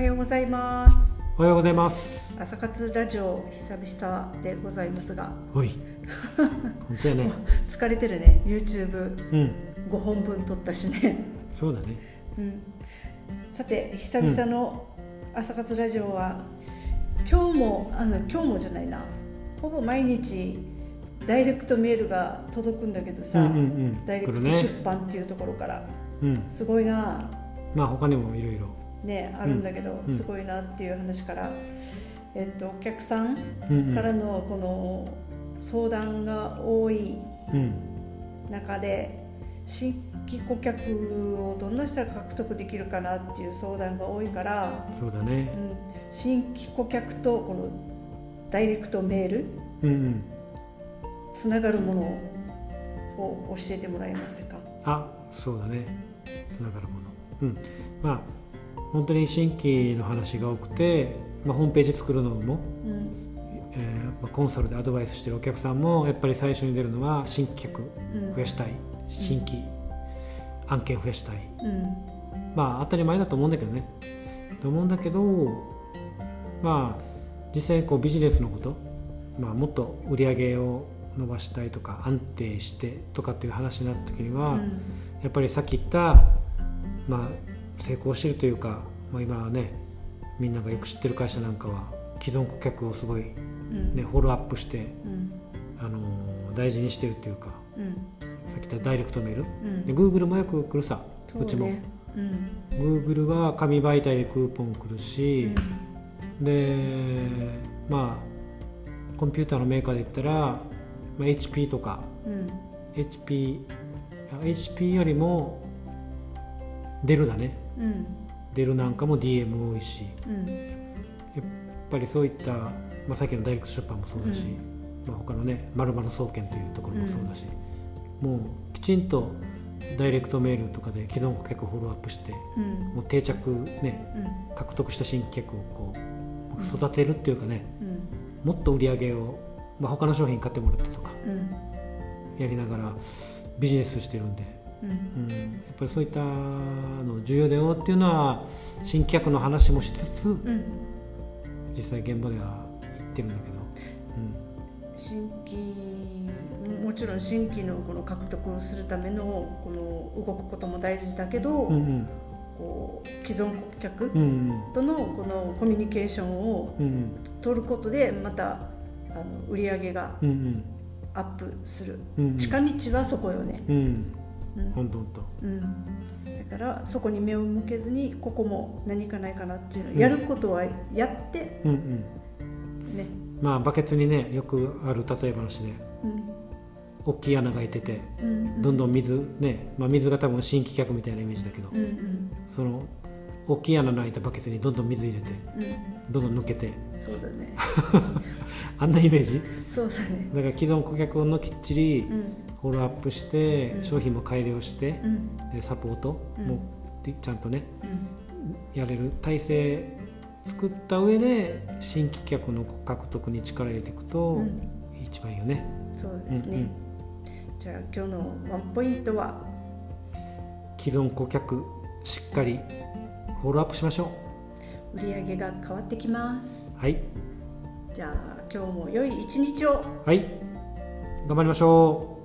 はようございます。おはようございます。朝活ラジオ久々でございますが。おい。本当やね。疲れてるね。YouTube5 うん。本分撮ったしね、そうだね。うん、さて久々の朝活ラジオは、今日もあの今日もじゃないな。ほぼ毎日ダイレクトメールが届くんだけどさ、うんうんうん。ダイレクト出版っていうところから、うん。すごいな。まあ他にもいろいろねあるんだけど、うん。すごいなっていう話から、えっとお客さんからのこの相談が多いうん。中で新規顧客をどんなしたら獲得できるかなっていう相談が多いから、そうだね。うん、新規顧客とこのダイレクトメールうんうん。つながるものを教えてもらえますか？あそうだね。つながるもの。うん。まあ本当に新規の話が多くて、まあ、ホームページ作るのも、うん。えーまあ、コンサルでアドバイスしてるお客さんもやっぱり最初に出るのは新規客うん。増やしたい新規案件増やしたい。うん。まあ当たり前だと思うんだけどね。と思うんだけどまあ実際にこうビジネスのこと、まあ、もっと売り上げを伸ばしたいとか安定してとかっていう話になった時には、うん。やっぱりさっき言った、まあ、成功してるというか、まあ、今はねみんながよく知ってる会社なんかは既存顧客をすごい、ね、うん。フォローアップして、うん。あのー大事にしてるというかうん。さっき言ったダイレクトメール。うん。で Google もよく来るさそううちも。ねうん。Google は紙媒体でクーポン来るし、でまあコンピューターのメーカーで言ったら、まあ、HP とかうん。HP HP よりもデルだねうん。デルなんかも DM 多いし。うん。やっぱりそういった、まあ、さっきのダイレクト出版もそうだし、まあ、他のねまるまる総研というところもそうだし、もうきちんとダイレクトメールとかで既存顧客をフォローアップしてうん。もう定着ねうん。獲得した新規客をこう育てるっていうかねうん。もっと売り上げを、まあ、他の商品買ってもらってとかうん。やりながらビジネスしてるんで、うん。うん、やっぱりそういったの重要だよっていうのは新規客の話もしつつうん。実際現場では言ってるんだけど、新規もちろん新規のこの獲得をするためのこの動くことも大事だけど、うん、うん。こう既存顧客とのこのコミュニケーションを取ることでまたあの売り上げがアップする、近道はそこよね、うんうん。ほんとほんとうん、だからそこに目を向けずにここも何かないかなっていうのをうん。やることはやってうんうん。ね、まあバケツにねよくある例え話でうん。大きい穴が開いててうん、どんどん水ね、まあ、水が多分新規客みたいなイメージだけど、うんうん。その大きい穴の開いたバケツにどんどん水入れてうん。どんどん抜けて。そうだね。あんなイメージ？そうだね。だから既存顧客をきっちりうんフォローアップして、うん。商品も改良してサポートうん。もでちゃんとねうん。やれる体制作った上で新規客の獲得に力入れていくと、うん。一番いいよね。そうですね、うんうん。じゃあ今日のワンポイントは？既存顧客しっかりフォローアップしましょ売り上げが変わってきます。う。はい、じゃあ今日も良い一日を。はい、頑張りましょう。